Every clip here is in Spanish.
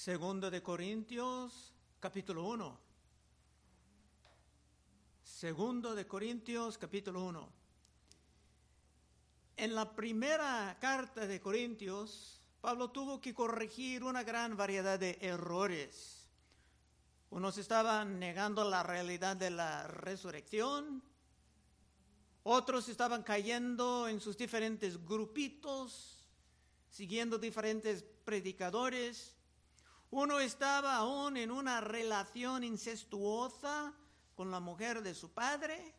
Segundo de Corintios, capítulo 1. Segundo de Corintios, capítulo 1. En la primera carta de Corintios, Pablo tuvo que corregir una gran variedad de errores. Unos estaban negando la realidad de la resurrección, otros estaban cayendo en sus diferentes grupitos, siguiendo diferentes predicadores. Uno estaba aún en una relación incestuosa con la mujer de su padre.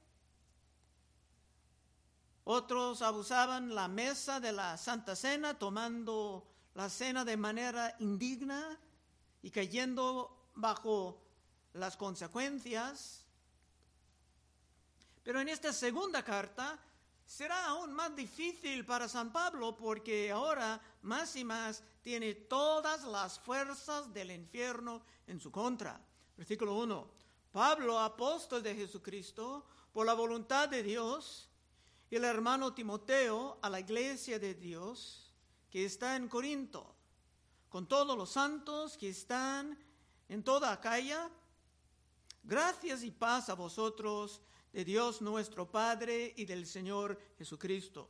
Otros abusaban la mesa de la Santa Cena, tomando la cena de manera indigna y cayendo bajo las consecuencias. Pero en esta segunda carta será aún más difícil para San Pablo porque ahora más y más tiene todas las fuerzas del infierno en su contra. Versículo 1. Pablo, apóstol de Jesucristo, por la voluntad de Dios, y el hermano Timoteo a la iglesia de Dios que está en Corinto, con todos los santos que están en toda Acaya. Gracias y paz a vosotros de Dios nuestro Padre y del Señor Jesucristo.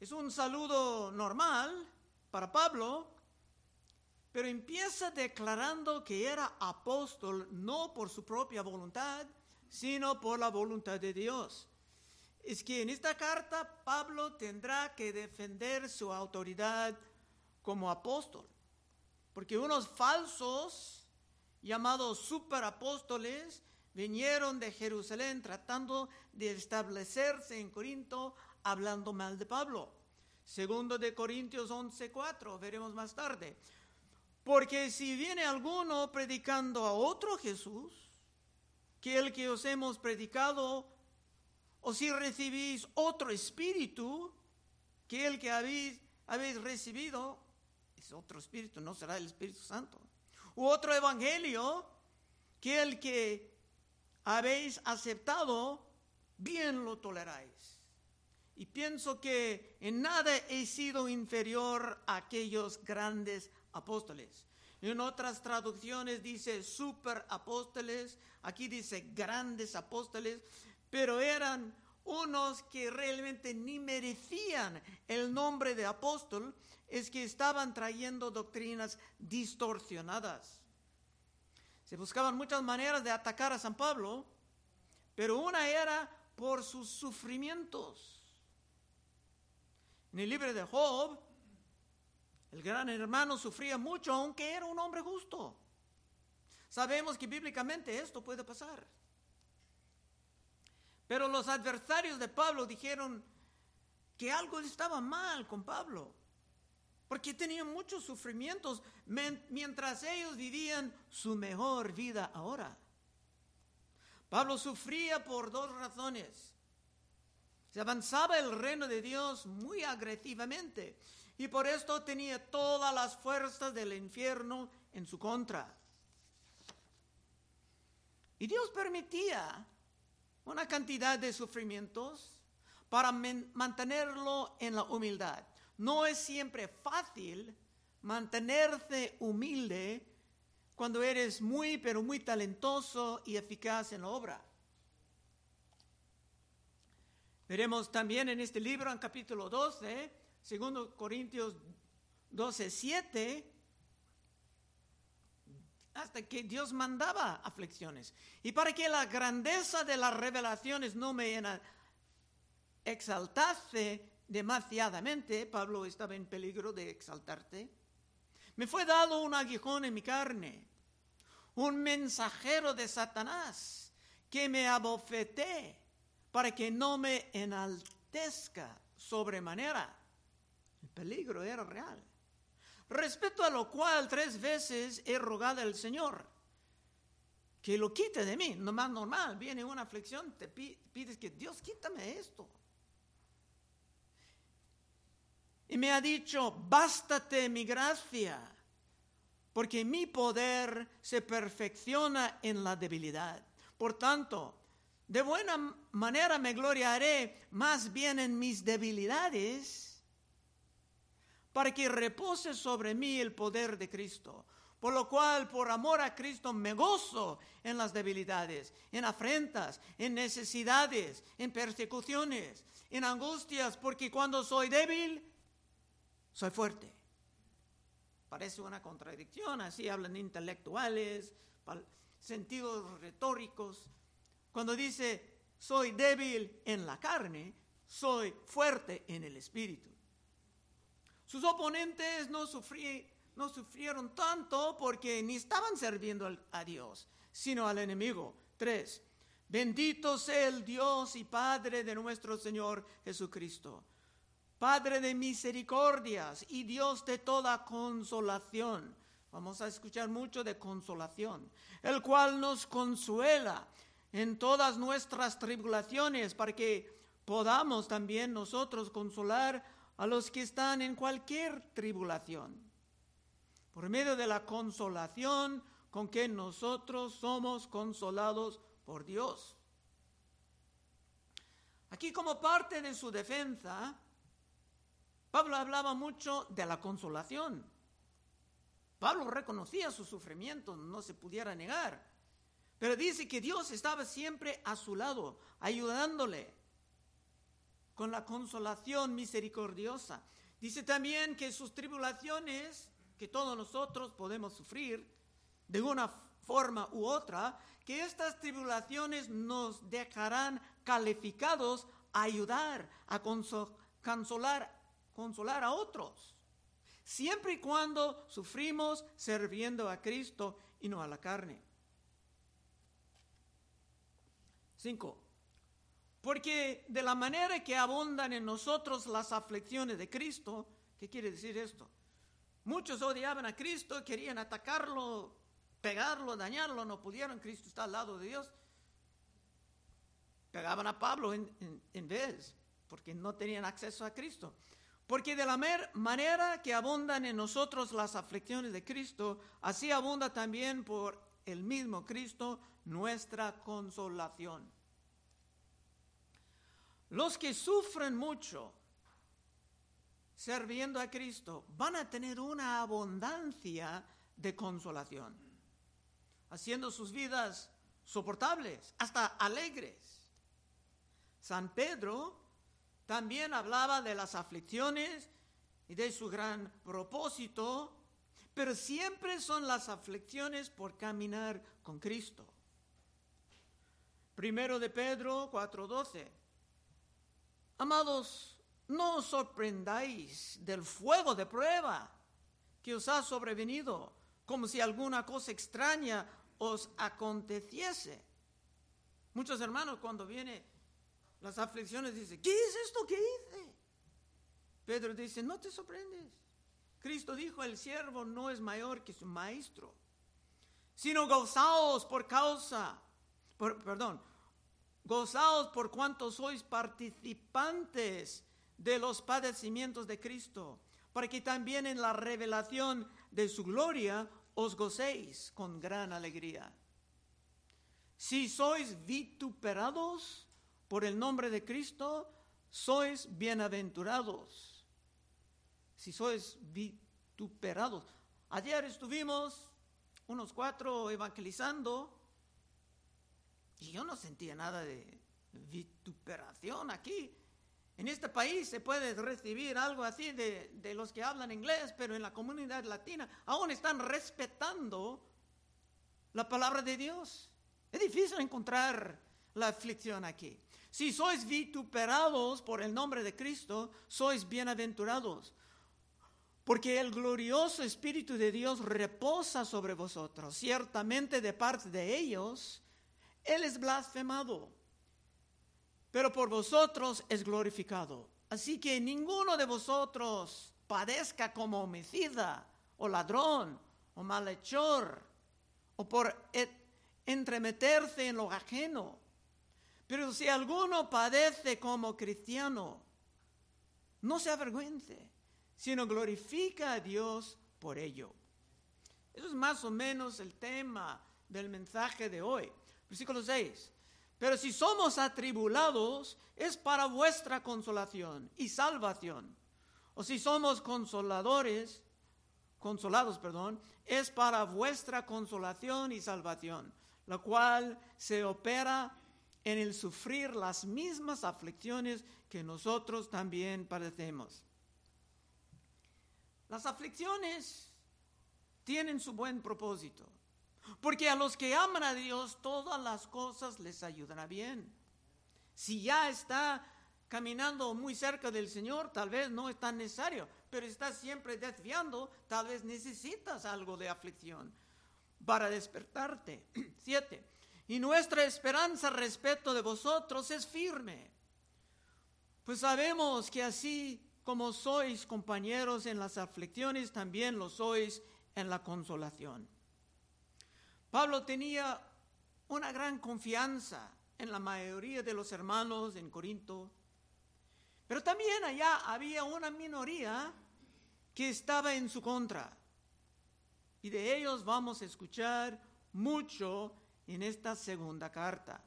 Es un saludo normal para Pablo, pero empieza declarando que era apóstol no por su propia voluntad, sino por la voluntad de Dios. Es que en esta carta Pablo tendrá que defender su autoridad como apóstol, porque unos falsos llamados superapóstoles vinieron de Jerusalén tratando de establecerse en Corinto hablando mal de Pablo. Segundo de Corintios 11:4, veremos más tarde. Porque si viene alguno predicando a otro Jesús, que el que os hemos predicado, o si recibís otro espíritu, que el que habéis, habéis recibido, es otro espíritu, no será el Espíritu Santo. U otro evangelio, que el que habéis aceptado, bien lo toleráis. Y pienso que en nada he sido inferior a aquellos grandes apóstoles. En otras traducciones dice super apóstoles, aquí dice grandes apóstoles, pero eran unos que realmente ni merecían el nombre de apóstol, es que estaban trayendo doctrinas distorsionadas. Se buscaban muchas maneras de atacar a San Pablo, pero una era por sus sufrimientos. En el libro de Job, el gran hermano sufría mucho, aunque era un hombre justo. Sabemos que bíblicamente esto puede pasar. Pero los adversarios de Pablo dijeron que algo estaba mal con Pablo porque tenían muchos sufrimientos mientras ellos vivían su mejor vida ahora. Pablo sufría por dos razones. Se avanzaba el reino de Dios muy agresivamente y por esto tenía todas las fuerzas del infierno en su contra. Y Dios permitía una cantidad de sufrimientos para mantenerlo en la humildad. No es siempre fácil mantenerse humilde cuando eres muy, pero muy talentoso y eficaz en la obra. Veremos también en este libro, en capítulo 12, segundo Corintios 12, 7, hasta que Dios mandaba aflicciones. Y para que la grandeza de las revelaciones no me exaltase demasiadamente, Pablo estaba en peligro de exaltarte, me fue dado un aguijón en mi carne, un mensajero de Satanás que me abofeté para que no me enaltezca sobremanera. El peligro era real. Respecto a lo cual tres veces he rogado al Señor que lo quite de mí. No más normal, viene una aflicción, te pides que Dios quítame esto. Y me ha dicho, bástate mi gracia, porque mi poder se perfecciona en la debilidad. Por tanto, de buena manera me gloriaré más bien en mis debilidades, para que repose sobre mí el poder de Cristo. Por lo cual, por amor a Cristo, me gozo en las debilidades, en afrentas, en necesidades, en persecuciones, en angustias, porque cuando soy débil, soy fuerte. Parece una contradicción, así hablan intelectuales, sentidos retóricos. Cuando dice, soy débil en la carne, soy fuerte en el espíritu. Sus oponentes no sufrieron no sufrieron tanto porque ni estaban sirviendo a Dios, sino al enemigo. Tres, bendito sea el Dios y Padre de nuestro Señor Jesucristo, Padre de misericordias y Dios de toda consolación. Vamos a escuchar mucho de consolación, el cual nos consuela en todas nuestras tribulaciones para que podamos también nosotros consolar a los que están en cualquier tribulación por medio de la consolación con que nosotros somos consolados por Dios. Aquí como parte de su defensa, Pablo hablaba mucho de la consolación. Pablo reconocía su sufrimiento, no se pudiera negar, pero dice que Dios estaba siempre a su lado, ayudándole con la consolación misericordiosa. Dice también que sus tribulaciones que todos nosotros podemos sufrir de una forma u otra, que estas tribulaciones nos dejarán calificados a ayudar, a consolar, consolar a otros, siempre y cuando sufrimos sirviendo a Cristo y no a la carne. 5. Porque de la manera que abundan en nosotros las aflicciones de Cristo, ¿qué quiere decir esto? Muchos odiaban a Cristo, querían atacarlo, pegarlo, dañarlo, no pudieron. Cristo está al lado de Dios. Pegaban a Pablo en, vez, porque no tenían acceso a Cristo. Porque de la manera que abundan en nosotros las aflicciones de Cristo, así abunda también por el mismo Cristo nuestra consolación. Los que sufren mucho sirviendo a Cristo, van a tener una abundancia de consolación, haciendo sus vidas soportables, hasta alegres. San Pedro también hablaba de las aflicciones y de su gran propósito, pero siempre son las aflicciones por caminar con Cristo. Primero de Pedro 4:12. Amados, no os sorprendáis del fuego de prueba que os ha sobrevenido, como si alguna cosa extraña os aconteciese. Muchos hermanos cuando vienen las aflicciones dicen, ¿qué es esto que hice? Pedro dice, no te sorprendes. Cristo dijo, el siervo no es mayor que su maestro, sino gozaos por causa, perdón, gozaos por cuanto sois participantes de los padecimientos de Cristo, para que también en la revelación de su gloria os gocéis con gran alegría. Si sois vituperados por el nombre de Cristo, sois bienaventurados. Si sois vituperados. Ayer estuvimos unos cuatro evangelizando y yo no sentía nada de vituperación aquí. En este país se puede recibir algo así de, los que hablan inglés, pero en la comunidad latina aún están respetando la palabra de Dios. Es difícil encontrar la aflicción aquí. Si sois vituperados por el nombre de Cristo, sois bienaventurados, porque el glorioso Espíritu de Dios reposa sobre vosotros. Ciertamente de parte de ellos, Él es blasfemado pero por vosotros es glorificado. Así que ninguno de vosotros padezca como homicida o ladrón o malhechor o por entremeterse en lo ajeno. Pero si alguno padece como cristiano, no se avergüence, sino glorifica a Dios por ello. Eso es más o menos el tema del mensaje de hoy. Versículo 6. Pero si somos atribulados, es para vuestra consolación y salvación. O si somos consoladores, consolados, perdón, es para vuestra consolación y salvación, la cual se opera en el sufrir las mismas aflicciones que nosotros también padecemos. Las aflicciones tienen su buen propósito, porque a los que aman a Dios todas las cosas les ayudan bien. Si ya está caminando muy cerca del Señor, tal vez no es tan necesario, pero estás siempre desviando, tal vez necesitas algo de aflicción para despertarte. Siete. Y nuestra esperanza respecto de vosotros es firme, pues sabemos que así como sois compañeros en las aflicciones, también lo sois en la consolación. Pablo tenía una gran confianza en la mayoría de los hermanos en Corinto, pero también allá había una minoría que estaba en su contra. Y de ellos vamos a escuchar mucho en esta segunda carta.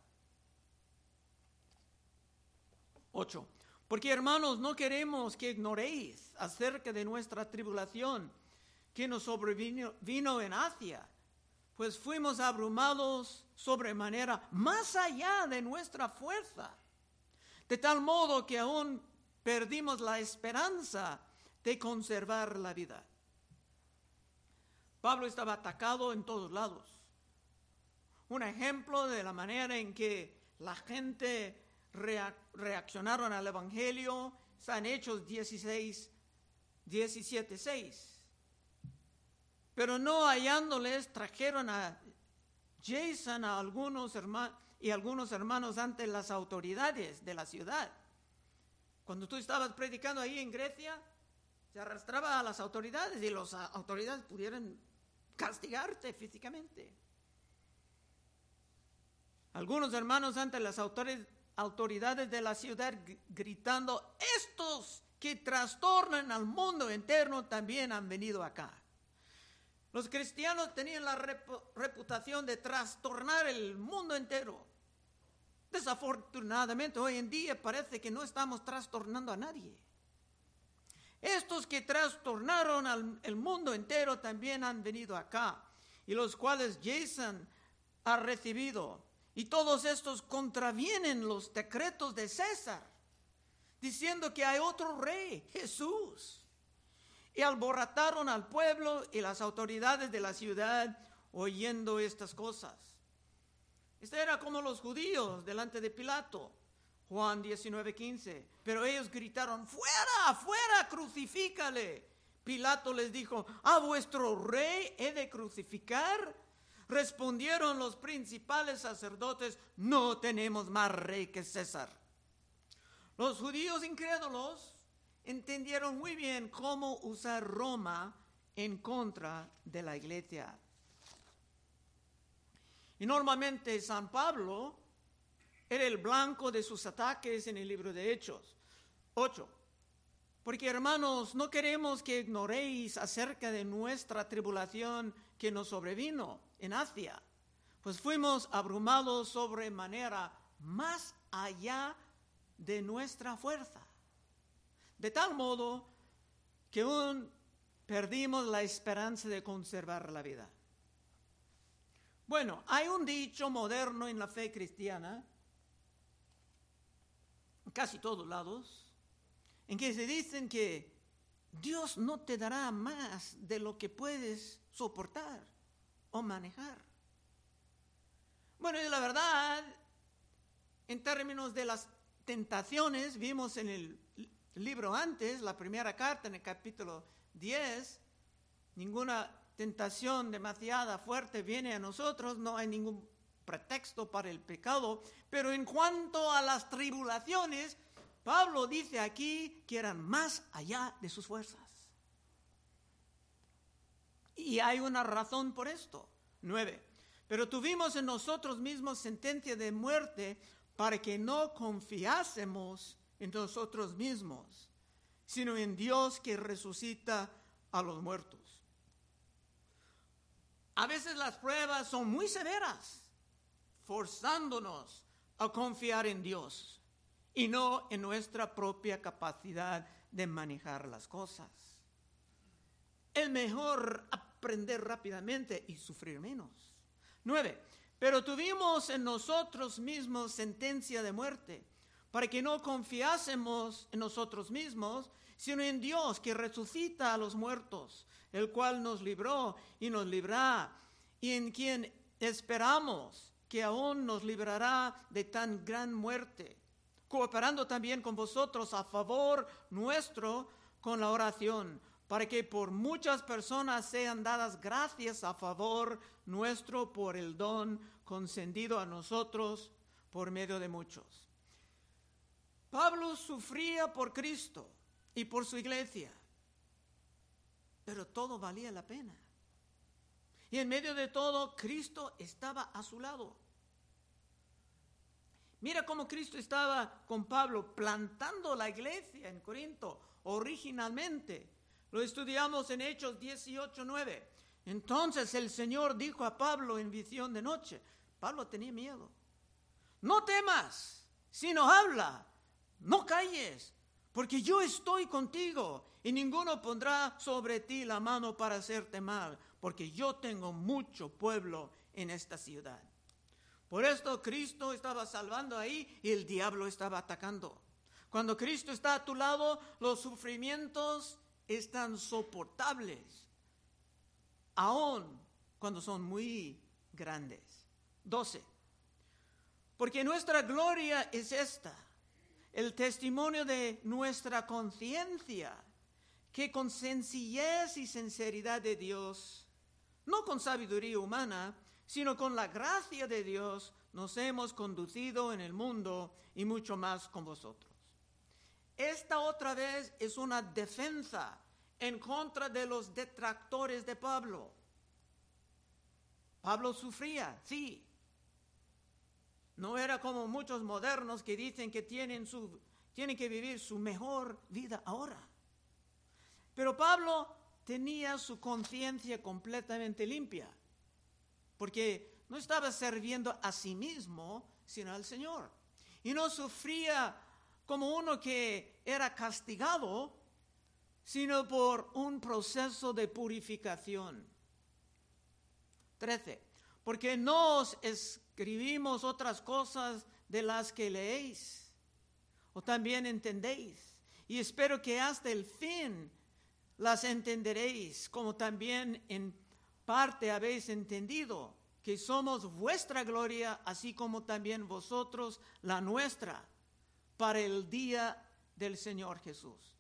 8. Porque hermanos, no queremos que ignoréis acerca de nuestra tribulación que nos sobrevino vino en Asia, pues fuimos abrumados sobremanera más allá de nuestra fuerza, de tal modo que aún perdimos la esperanza de conservar la vida. Pablo estaba atacado en todos lados. Un ejemplo de la manera en que la gente reaccionaron al Evangelio está en Hechos 16, 17, 6. Pero no hallándoles, trajeron a Jason a algunos hermanos y algunos hermanos ante las autoridades de la ciudad. Cuando tú estabas predicando ahí en Grecia, se arrastraba a las autoridades y las autoridades pudieran castigarte físicamente. Algunos hermanos ante las autoridades de la ciudad gritando, estos que trastornan al mundo entero también han venido acá. Los cristianos tenían la reputación de trastornar el mundo entero. Desafortunadamente hoy en día parece que no estamos trastornando a nadie. Estos que trastornaron al el mundo entero también han venido acá, y los cuales Jason ha recibido y todos estos contravienen los decretos de César, diciendo que hay otro rey, Jesús. Y alborataron al pueblo y las autoridades de la ciudad oyendo estas cosas. Este era como los judíos delante de Pilato, Juan 19:15. Pero ellos gritaron, fuera, fuera, crucifícale. Pilato les dijo, ¿a vuestro rey he de crucificar? Respondieron los principales sacerdotes, no tenemos más rey que César. Los judíos incrédulos entendieron muy bien cómo usar Roma en contra de la iglesia. Y normalmente San Pablo era el blanco de sus ataques en el libro de Hechos. 8. Porque hermanos, no queremos que ignoréis acerca de nuestra tribulación que nos sobrevino en Asia, pues fuimos abrumados sobremanera más allá de nuestra fuerza, de tal modo que aún perdimos la esperanza de conservar la vida. Bueno, hay un dicho moderno en la fe cristiana, en casi todos lados, en que se dicen que Dios no te dará más de lo que puedes soportar manejar. Bueno, y la verdad, en términos de las tentaciones, vimos en el libro antes, la primera carta en el capítulo 10, ninguna tentación demasiada fuerte viene a nosotros, no hay ningún pretexto para el pecado, pero en cuanto a las tribulaciones, Pablo dice aquí que eran más allá de sus fuerzas. Y hay una razón por esto. Nueve. Pero tuvimos en nosotros mismos sentencia de muerte para que no confiásemos en nosotros mismos, sino en Dios que resucita a los muertos. A veces las pruebas son muy severas, forzándonos a confiar en Dios y no en nuestra propia capacidad de manejar las cosas. es mejor aprender rápidamente y sufrir menos. Nueve, pero tuvimos en nosotros mismos sentencia de muerte, para que no confiásemos en nosotros mismos, sino en Dios que resucita a los muertos, el cual nos libró y nos librará, y en quien esperamos que aún nos librará de tan gran muerte, cooperando también con vosotros a favor nuestro con la oración, para que por muchas personas sean dadas gracias a favor nuestro por el don concedido a nosotros por medio de muchos. Pablo sufría por Cristo y por su iglesia, pero todo valía la pena. Y en medio de todo, Cristo estaba a su lado. Mira cómo Cristo estaba con Pablo plantando la iglesia en Corinto originalmente. Lo estudiamos en Hechos 18, 9. Entonces el Señor dijo a Pablo en visión de noche, Pablo tenía miedo, no temas, sino habla, no calles, porque yo estoy contigo y ninguno pondrá sobre ti la mano para hacerte mal, porque yo tengo mucho pueblo en esta ciudad. Por esto Cristo estaba salvando ahí y el diablo estaba atacando. Cuando Cristo está a tu lado, los sufrimientos están soportables, aun cuando son muy grandes. 12. Porque nuestra gloria es esta, el testimonio de nuestra conciencia, que con sencillez y sinceridad de Dios no con sabiduría humana, sino con la gracia de Dios, nos hemos conducido en el mundo y mucho más con vosotros. Esta otra vez es una defensa en contra de los detractores de Pablo. Pablo sufría, sí. No era como muchos modernos que dicen que tienen, que vivir su mejor vida ahora. Pero Pablo tenía su conciencia completamente limpia, porque no estaba sirviendo a sí mismo, sino al Señor. Y no sufría como uno que era castigado, sino por un proceso de purificación. 13. Porque no os escribimos otras cosas de las que leéis o también entendéis. Y espero que hasta el fin las entenderéis, como también en parte habéis entendido, que somos vuestra gloria, así como también vosotros la nuestra, para el día del Señor Jesús.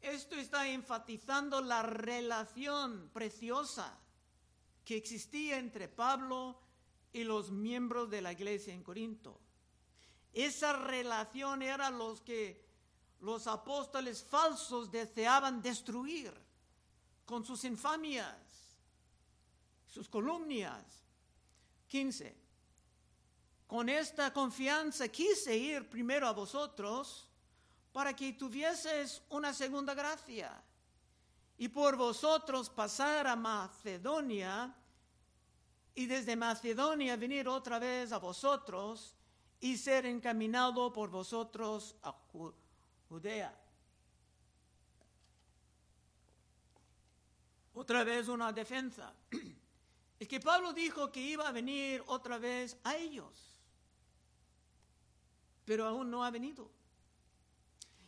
Esto está enfatizando la relación preciosa que existía entre Pablo y los miembros de la iglesia en Corinto. Esa relación era los que los apóstoles falsos deseaban destruir con sus infamias, sus columnias. 15. Con esta confianza quise ir primero a vosotros para que tuvieses una segunda gracia y por vosotros pasar a Macedonia y desde Macedonia venir otra vez a vosotros y ser encaminado por vosotros a Judea. Otra vez una defensa. Es que Pablo dijo que iba a venir otra vez a ellos, pero aún no ha venido.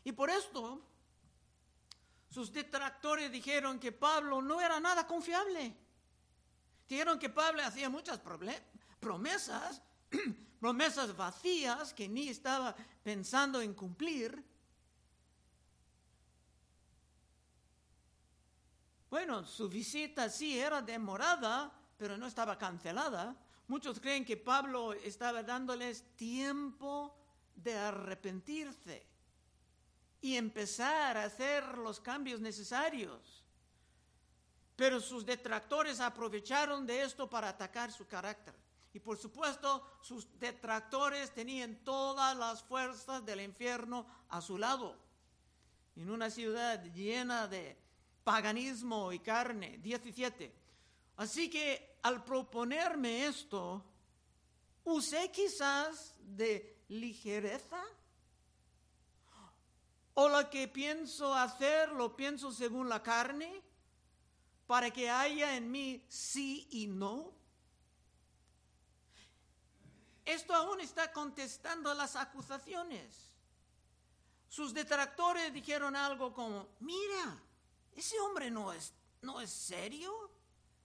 Y por esto sus detractores dijeron que Pablo no era nada confiable. Dijeron que Pablo hacía muchas promesas, promesas vacías que ni estaba pensando en cumplir. Bueno, su visita sí era demorada, pero no estaba cancelada. Muchos creen que Pablo estaba dándoles tiempo de arrepentirse y empezar a hacer los cambios necesarios. Pero sus detractores aprovecharon de esto para atacar su carácter. Y por supuesto, sus detractores tenían todas las fuerzas del infierno a su lado. En una ciudad llena de paganismo y carne. 17. Así que al proponerme esto, usé quizás de ligereza. O lo que pienso hacer lo pienso según la carne. para que haya en mí sí y no? Esto aún está contestando a las acusaciones. Sus detractores dijeron algo como, mira, ese hombre no es, no es serio.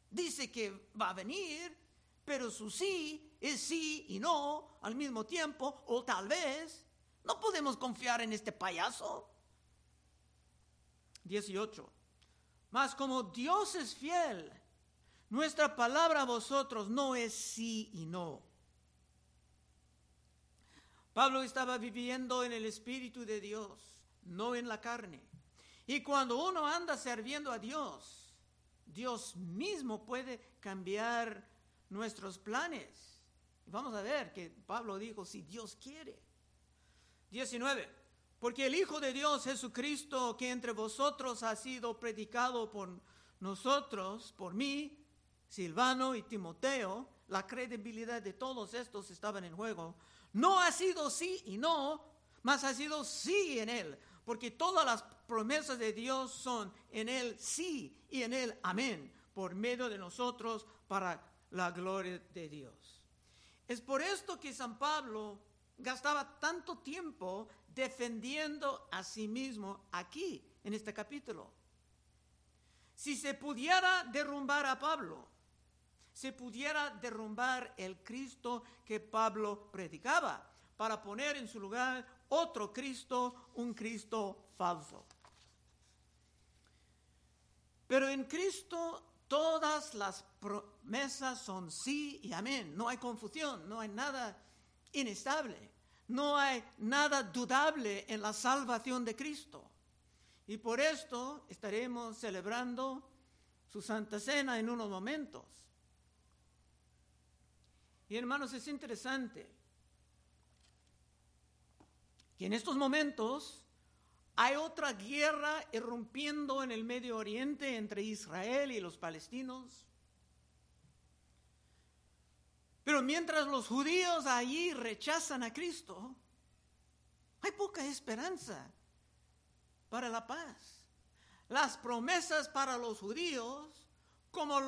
Dice que va a venir, pero su sí es sí y no al mismo tiempo, o tal vez. No podemos confiar en este payaso. 18. Mas como Dios es fiel, nuestra palabra a vosotros no es sí y no. Pablo estaba viviendo en el Espíritu de Dios, no en la carne. Y cuando uno anda sirviendo a Dios, Dios mismo puede cambiar nuestros planes. Vamos a ver que Pablo dijo, si Dios quiere. 19. Porque el Hijo de Dios Jesucristo, que entre vosotros ha sido predicado por nosotros, por mí, Silvano y Timoteo, la credibilidad de todos estos estaban en juego. No ha sido sí y no, mas ha sido sí en él, porque todas las promesas de Dios son en él sí y en él amén, por medio de nosotros para la gloria de Dios. Es por esto que San Pablo gastaba tanto tiempo defendiendo a sí mismo aquí, en este capítulo. Si se pudiera derrumbar a Pablo, se pudiera derrumbar el Cristo que Pablo predicaba, para poner en su lugar otro Cristo, un Cristo falso. Pero en Cristo todas las promesas son sí y amén. No hay confusión, no hay nada inestable. No hay nada dudable en la salvación de Cristo. Y por esto estaremos celebrando su Santa Cena en unos momentos. Y hermanos, es interesante que en estos momentos hay otra guerra irrumpiendo en el Medio Oriente entre Israel y los palestinos. Pero mientras los judíos allí rechazan a Cristo, hay poca esperanza para la paz. Las promesas para los judíos, como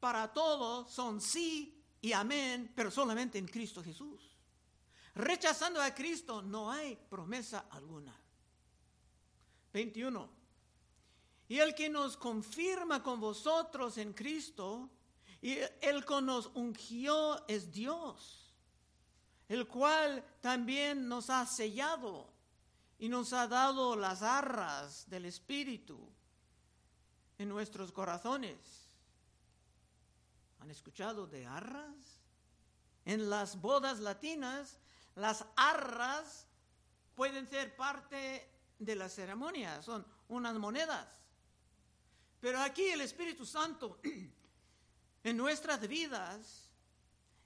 para todos, son sí y amén, pero solamente en Cristo Jesús. Rechazando a Cristo no hay promesa alguna. 21. Y el que nos confirma con vosotros en Cristo, y el que nos ungió es Dios, el cual también nos ha sellado y nos ha dado las arras del Espíritu en nuestros corazones. ¿Han escuchado de arras? En las bodas latinas, las arras pueden ser parte de la ceremonia, son unas monedas. Pero aquí el Espíritu Santo en nuestras vidas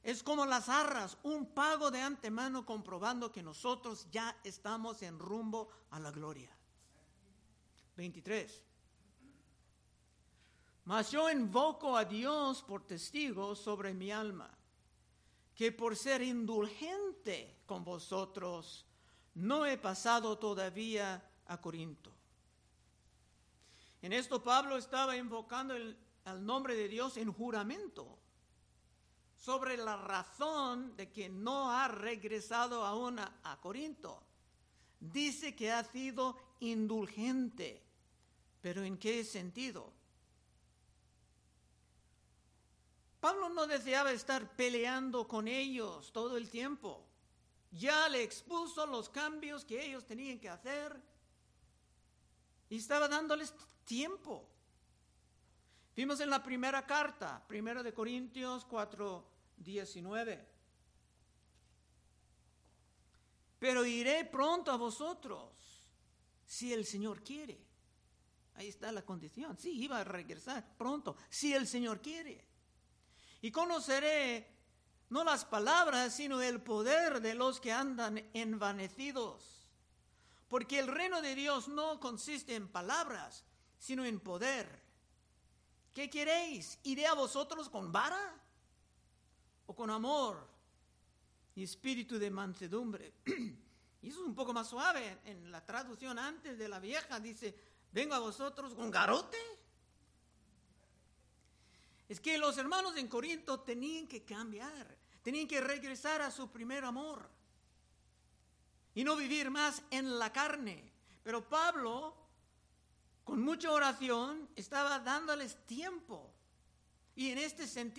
es como las arras, un pago de antemano comprobando que nosotros ya estamos en rumbo a la gloria. 23. Mas yo invoco a Dios por testigo sobre mi alma, que por ser indulgente con vosotros, no he pasado todavía a Corinto. En esto Pablo estaba invocando el, al nombre de Dios en juramento sobre la razón de que no ha regresado aún a, a Corinto. Dice que ha sido indulgente, pero ¿en qué sentido? Pablo no deseaba estar peleando con ellos todo el tiempo. Ya le expuso los cambios que ellos tenían que hacer y estaba dándoles tiempo. Vimos en la primera carta, primero de Corintios 4, 19. Pero iré pronto a vosotros, si el Señor quiere. Ahí está la condición. Sí, iba a regresar pronto, si el Señor quiere. Y conoceré no las palabras, sino el poder de los que andan envanecidos. Porque el reino de Dios no consiste en palabras, sino en poder. ¿Qué queréis? ¿Iré a vosotros con vara o con amor y espíritu de mansedumbre? y eso es un poco más suave. En la traducción antes de la vieja dice, vengo a vosotros con garote. es que los hermanos en Corinto tenían que cambiar, tenían que regresar a su primer amor y no vivir más en la carne. Pero Pablo, con mucha oración, estaba dándoles tiempo. Y en este sentido,